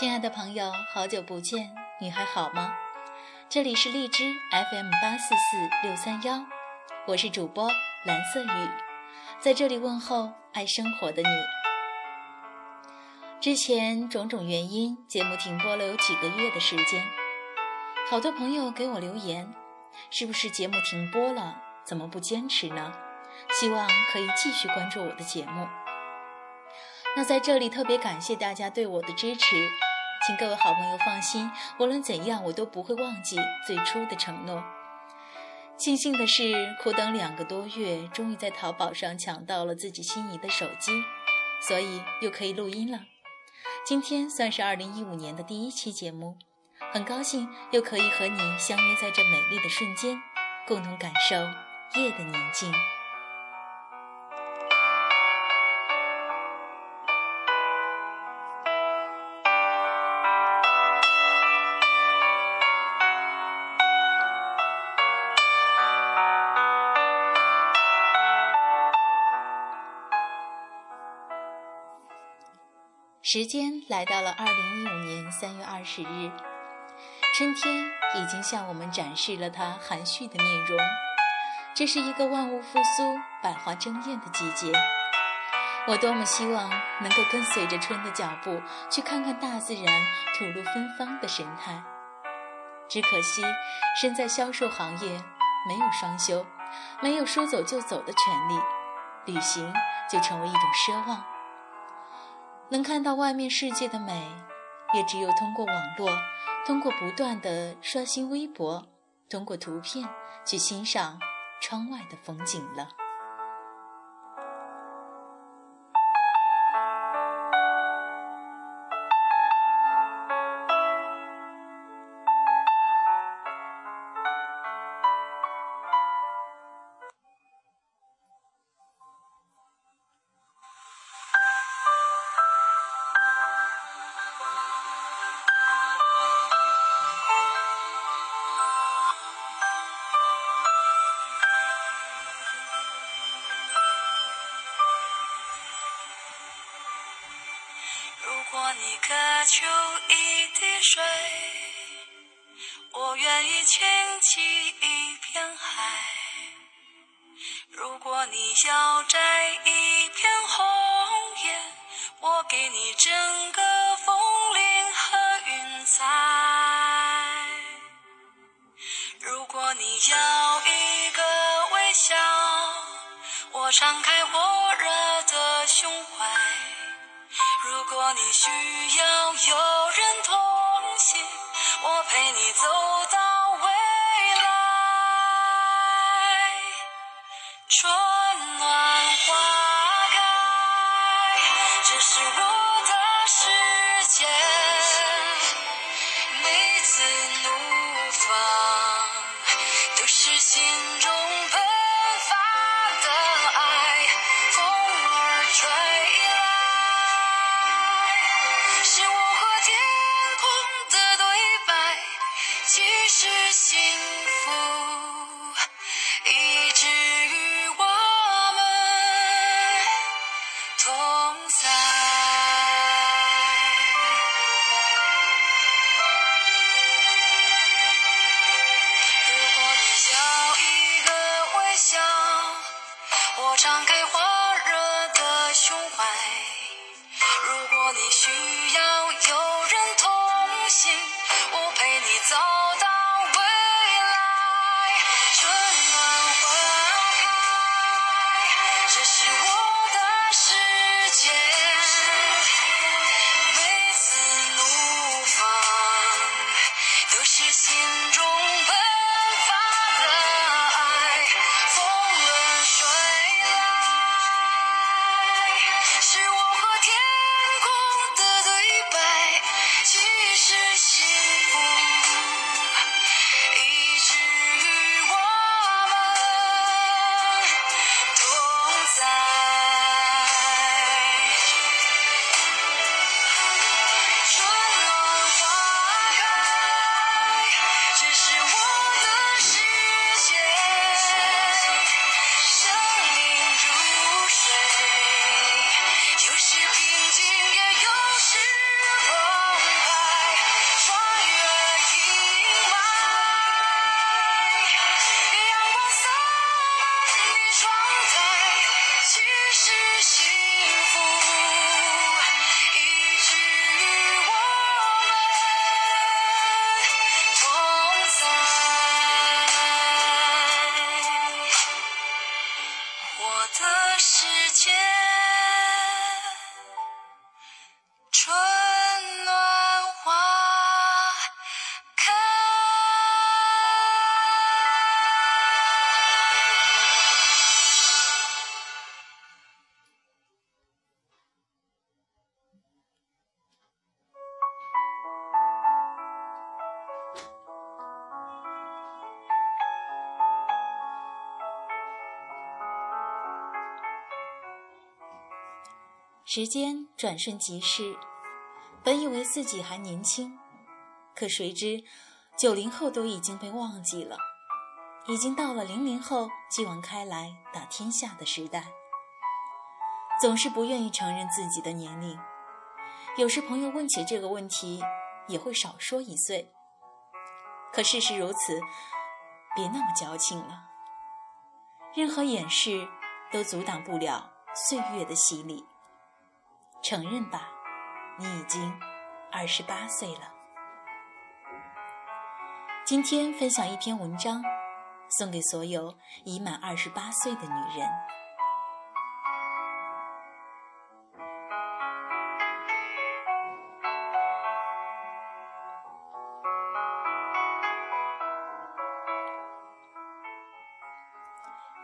亲爱的朋友，好久不见，你还好吗？这里是荔枝 FM 八四四六三幺，我是主播蓝色雨，在这里问候爱生活的你。之前种种原因，节目停播了有几个月的时间，好多朋友给我留言，是不是节目停播了？怎么不坚持呢？希望可以继续关注我的节目。那在这里特别感谢大家对我的支持。请各位好朋友放心，无论怎样，我都不会忘记最初的承诺。庆幸的是，苦等两个多月，终于在淘宝上抢到了自己心仪的手机，所以又可以录音了。今天算是二零一五年的第一期节目，很高兴又可以和你相约在这美丽的瞬间，共同感受夜的宁静。时间来到了二零一五年三月二十日，春天已经向我们展示了它含蓄的面容。这是一个万物复苏、百花争艳的季节。我多么希望能够跟随着春的脚步，去看看大自然吐露芬芳的神态。只可惜，身在销售行业，没有双休，没有说走就走的权利，旅行就成为一种奢望。能看到外面世界的美，也只有通过网络，通过不断的刷新微博，通过图片去欣赏窗外的风景了。如果你渴求一滴水，我愿意倾起一片海。如果你要摘一片红叶，我给你整个枫林和云彩。如果你要一个微笑，我敞开火热的胸怀。如果你需要有人同行，我陪你走敞开火热的胸怀，如果你需时间转瞬即逝，本以为自己还年轻，可谁知九零后都已经被忘记了，已经到了零零后继往开来打天下的时代。总是不愿意承认自己的年龄，有时朋友问起这个问题，也会少说一岁。可事实如此，别那么矫情了。任何掩饰都阻挡不了岁月的洗礼。承认吧，你已经二十八岁了。今天分享一篇文章，送给所有已满二十八岁的女人。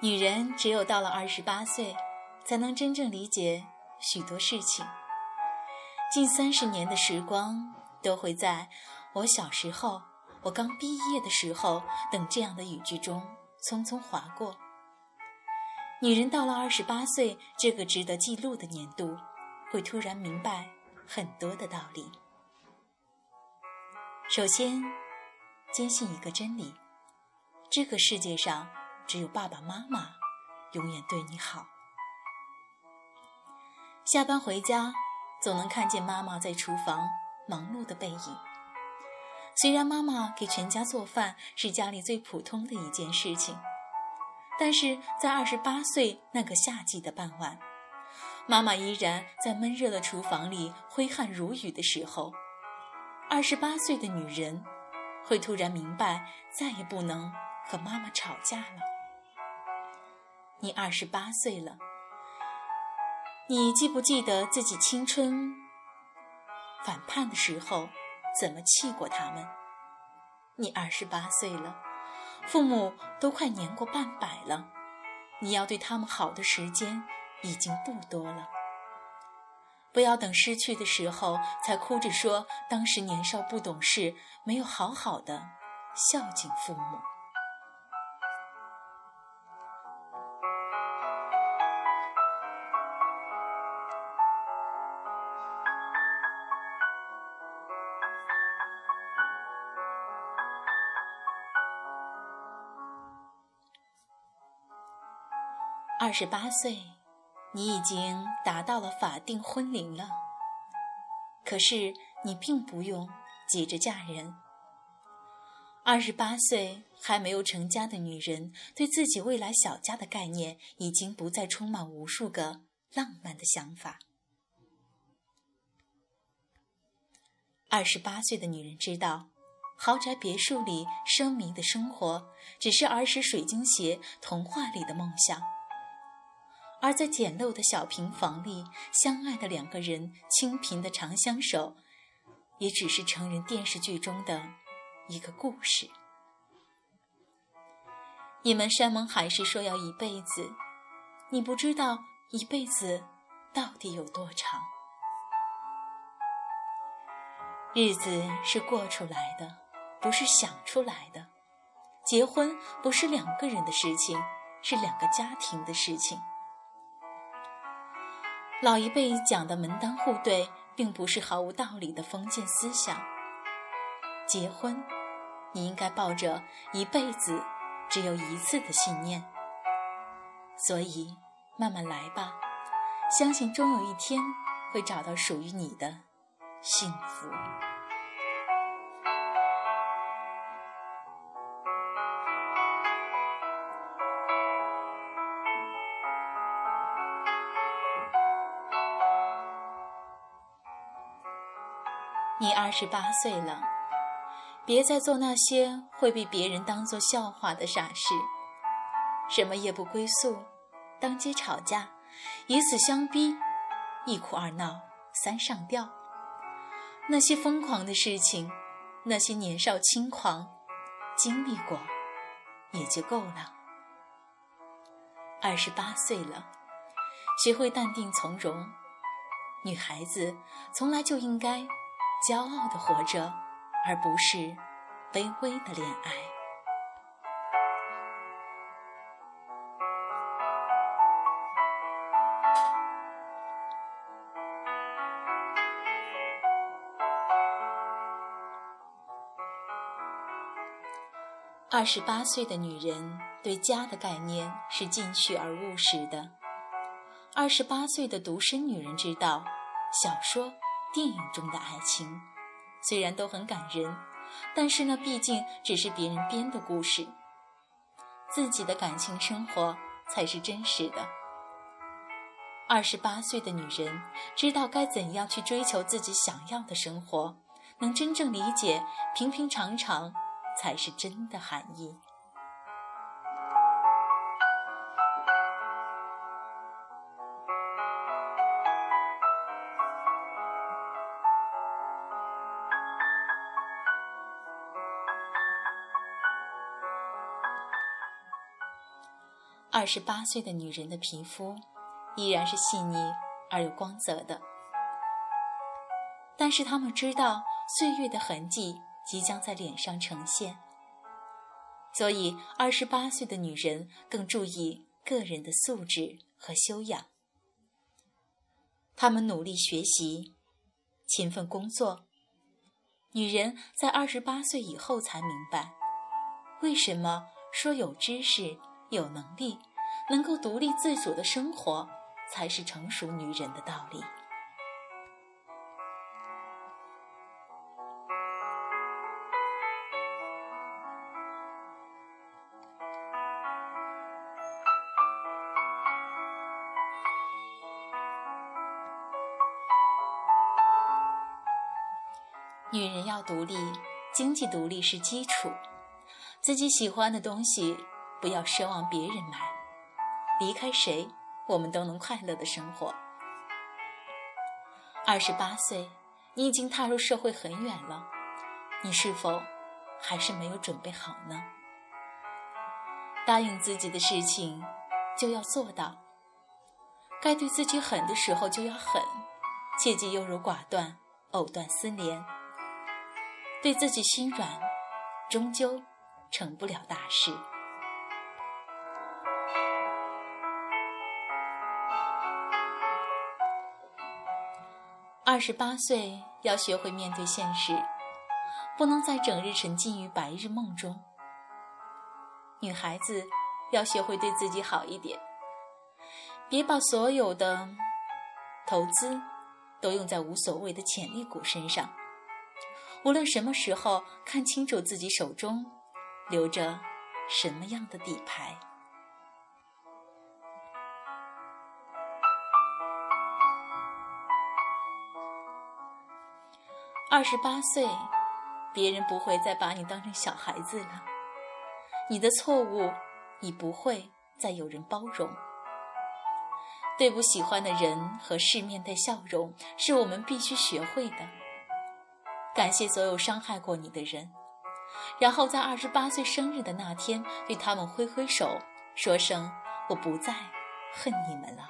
女人只有到了二十八岁，才能真正理解。许多事情，近三十年的时光都会在我小时候、我刚毕业的时候等这样的语句中匆匆划过。女人到了二十八岁这个值得记录的年度，会突然明白很多的道理。首先，坚信一个真理：这个世界上只有爸爸妈妈永远对你好。下班回家，总能看见妈妈在厨房忙碌的背影。虽然妈妈给全家做饭是家里最普通的一件事情，但是在二十八岁那个夏季的傍晚，妈妈依然在闷热的厨房里挥汗如雨的时候，二十八岁的女人会突然明白，再也不能和妈妈吵架了。你二十八岁了。你记不记得自己青春反叛的时候，怎么气过他们？你二十八岁了，父母都快年过半百了，你要对他们好的时间已经不多了。不要等失去的时候才哭着说当时年少不懂事，没有好好的孝敬父母。十八岁，你已经达到了法定婚龄了。可是你并不用急着嫁人。二十八岁还没有成家的女人，对自己未来小家的概念，已经不再充满无数个浪漫的想法。二十八岁的女人知道，豪宅别墅里奢靡的生活，只是儿时水晶鞋童话里的梦想。而在简陋的小平房里，相爱的两个人清贫的长相守，也只是成人电视剧中的一个故事。你们山盟海誓说要一辈子，你不知道一辈子到底有多长。日子是过出来的，不是想出来的。结婚不是两个人的事情，是两个家庭的事情。老一辈讲的门当户对，并不是毫无道理的封建思想。结婚，你应该抱着一辈子只有一次的信念。所以，慢慢来吧，相信终有一天会找到属于你的幸福。你二十八岁了，别再做那些会被别人当作笑话的傻事。什么夜不归宿，当街吵架，以死相逼，一哭二闹三上吊，那些疯狂的事情，那些年少轻狂，经历过也就够了。二十八岁了，学会淡定从容。女孩子从来就应该。骄傲的活着，而不是卑微的恋爱。二十八岁的女人对家的概念是进取而务实的。二十八岁的独身女人知道，小说电影中的爱情虽然都很感人，但是那毕竟只是别人编的故事，自己的感情生活才是真实的。二十八岁的女人知道该怎样去追求自己想要的生活，能真正理解平平常常。才是真的含义。二十八岁的女人的皮肤依然是细腻而有光泽的，但是她们知道岁月的痕迹。即将在脸上呈现，所以二十八岁的女人更注意个人的素质和修养。她们努力学习，勤奋工作。女人在二十八岁以后才明白，为什么说有知识、有能力、能够独立自主的生活，才是成熟女人的道理。女人要独立，经济独立是基础。自己喜欢的东西，不要奢望别人买。离开谁，我们都能快乐的生活。二十八岁，你已经踏入社会很远了，你是否还是没有准备好呢？答应自己的事情，就要做到。该对自己狠的时候就要狠，切忌优柔寡断，藕断丝连。对自己心软，终究成不了大事。二十八岁要学会面对现实，不能再整日沉浸于白日梦中。女孩子要学会对自己好一点，别把所有的投资都用在无所谓的潜力股身上。无论什么时候，看清楚自己手中留着什么样的底牌。二十八岁，别人不会再把你当成小孩子了，你的错误已不会再有人包容。对不喜欢的人和事面带笑容，是我们必须学会的。感谢所有伤害过你的人，然后在二十八岁生日的那天，对他们挥挥手，说声我不再恨你们了。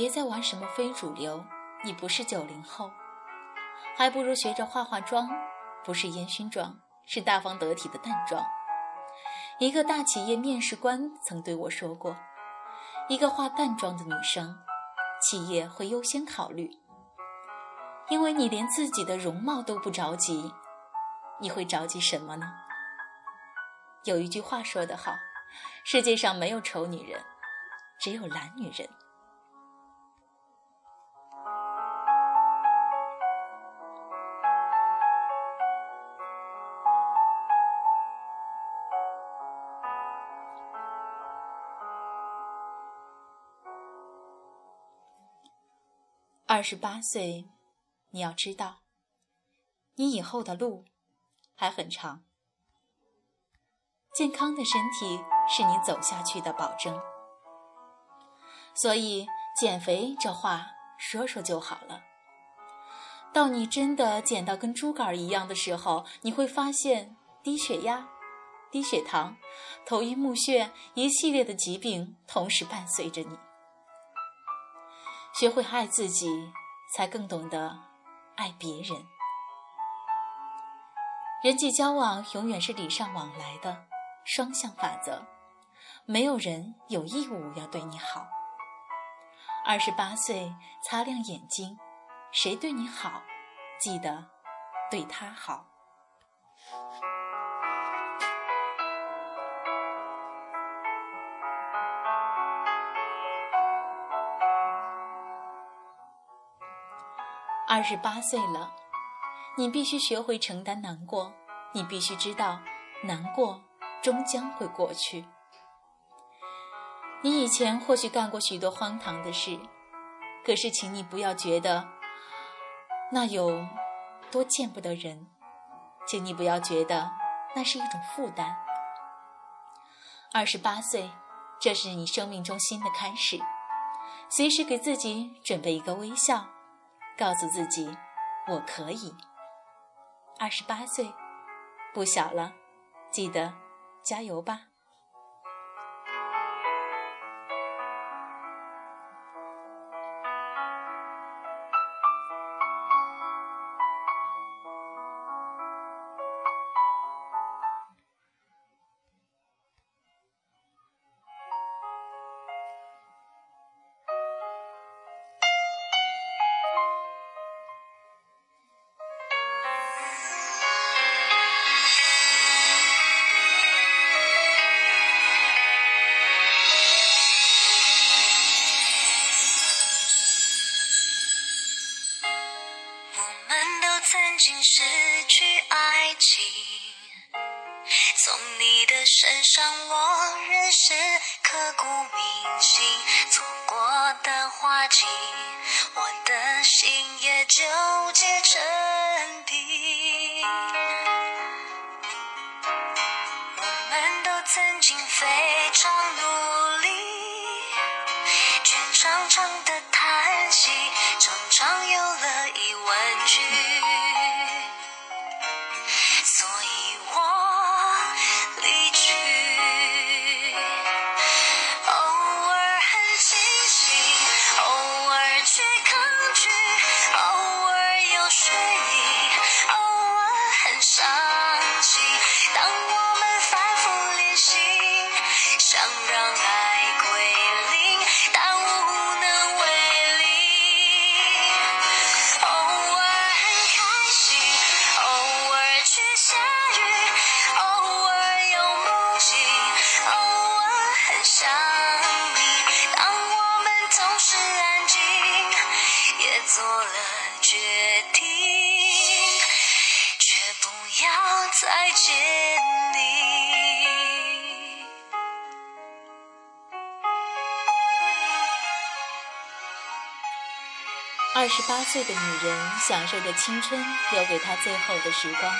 别再玩什么非主流，你不是九零后，还不如学着化化妆，不是烟熏妆。是大方得体的淡妆。一个大企业面试官曾对我说过：“一个化淡妆的女生，企业会优先考虑，因为你连自己的容貌都不着急，你会着急什么呢？”有一句话说得好：“世界上没有丑女人，只有懒女人。”二十八岁，你要知道，你以后的路还很长。健康的身体是你走下去的保证，所以减肥这话说说就好了。到你真的减到跟猪肝一样的时候，你会发现低血压、低血糖、头晕目眩一系列的疾病同时伴随着你。学会爱自己，才更懂得爱别人。人际交往永远是礼尚往来的双向法则，没有人有义务要对你好。二十八岁，擦亮眼睛，谁对你好，记得对他好。二十八岁了，你必须学会承担难过，你必须知道，难过终将会过去。你以前或许干过许多荒唐的事，可是，请你不要觉得那有多见不得人，请你不要觉得那是一种负担。二十八岁，这是你生命中新的开始，随时给自己准备一个微笑。告诉自己，我可以。二十八岁，不小了，记得加油吧。情，从你的身上我认识刻骨铭心，错过的花季，我的心也纠结成冰。我们都曾经非常努力，却常常的叹息，常常做二十八岁的女人享受着青春留给她最后的时光，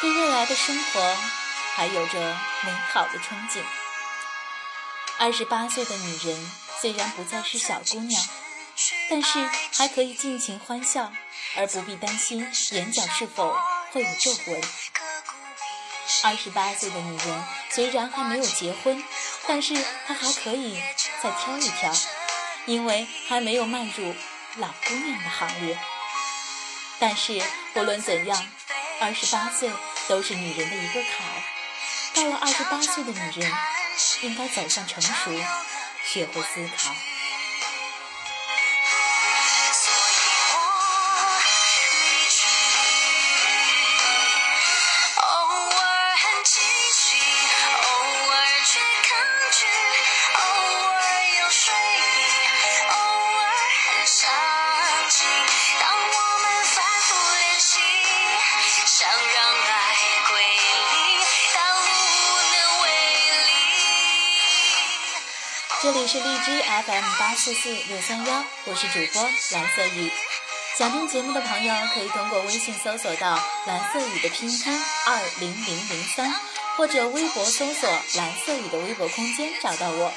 对未来的生活还有着美好的憧憬。二十八岁的女人虽然不再是小姑娘。但是还可以尽情欢笑，而不必担心眼角是否会有皱纹。二十八岁的女人虽然还没有结婚，但是她还可以再挑一挑，因为还没有迈入老姑娘的行列。但是不论怎样，二十八岁都是女人的一个坎儿。到了二十八岁的女人，应该走向成熟，学会思考。是荔枝 FM 八四四六三幺，我是主播蓝色雨。想听节目的朋友可以通过微信搜索到蓝色雨的拼音二零零零三，或者微博搜索蓝色雨的微博空间找到我。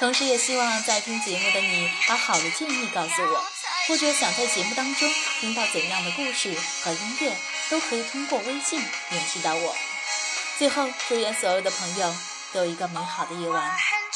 同时，也希望在听节目的你把好的建议告诉我，或者想在节目当中听到怎样的故事和音乐，都可以通过微信联系到我。最后，祝愿所有的朋友都有一个美好的夜晚。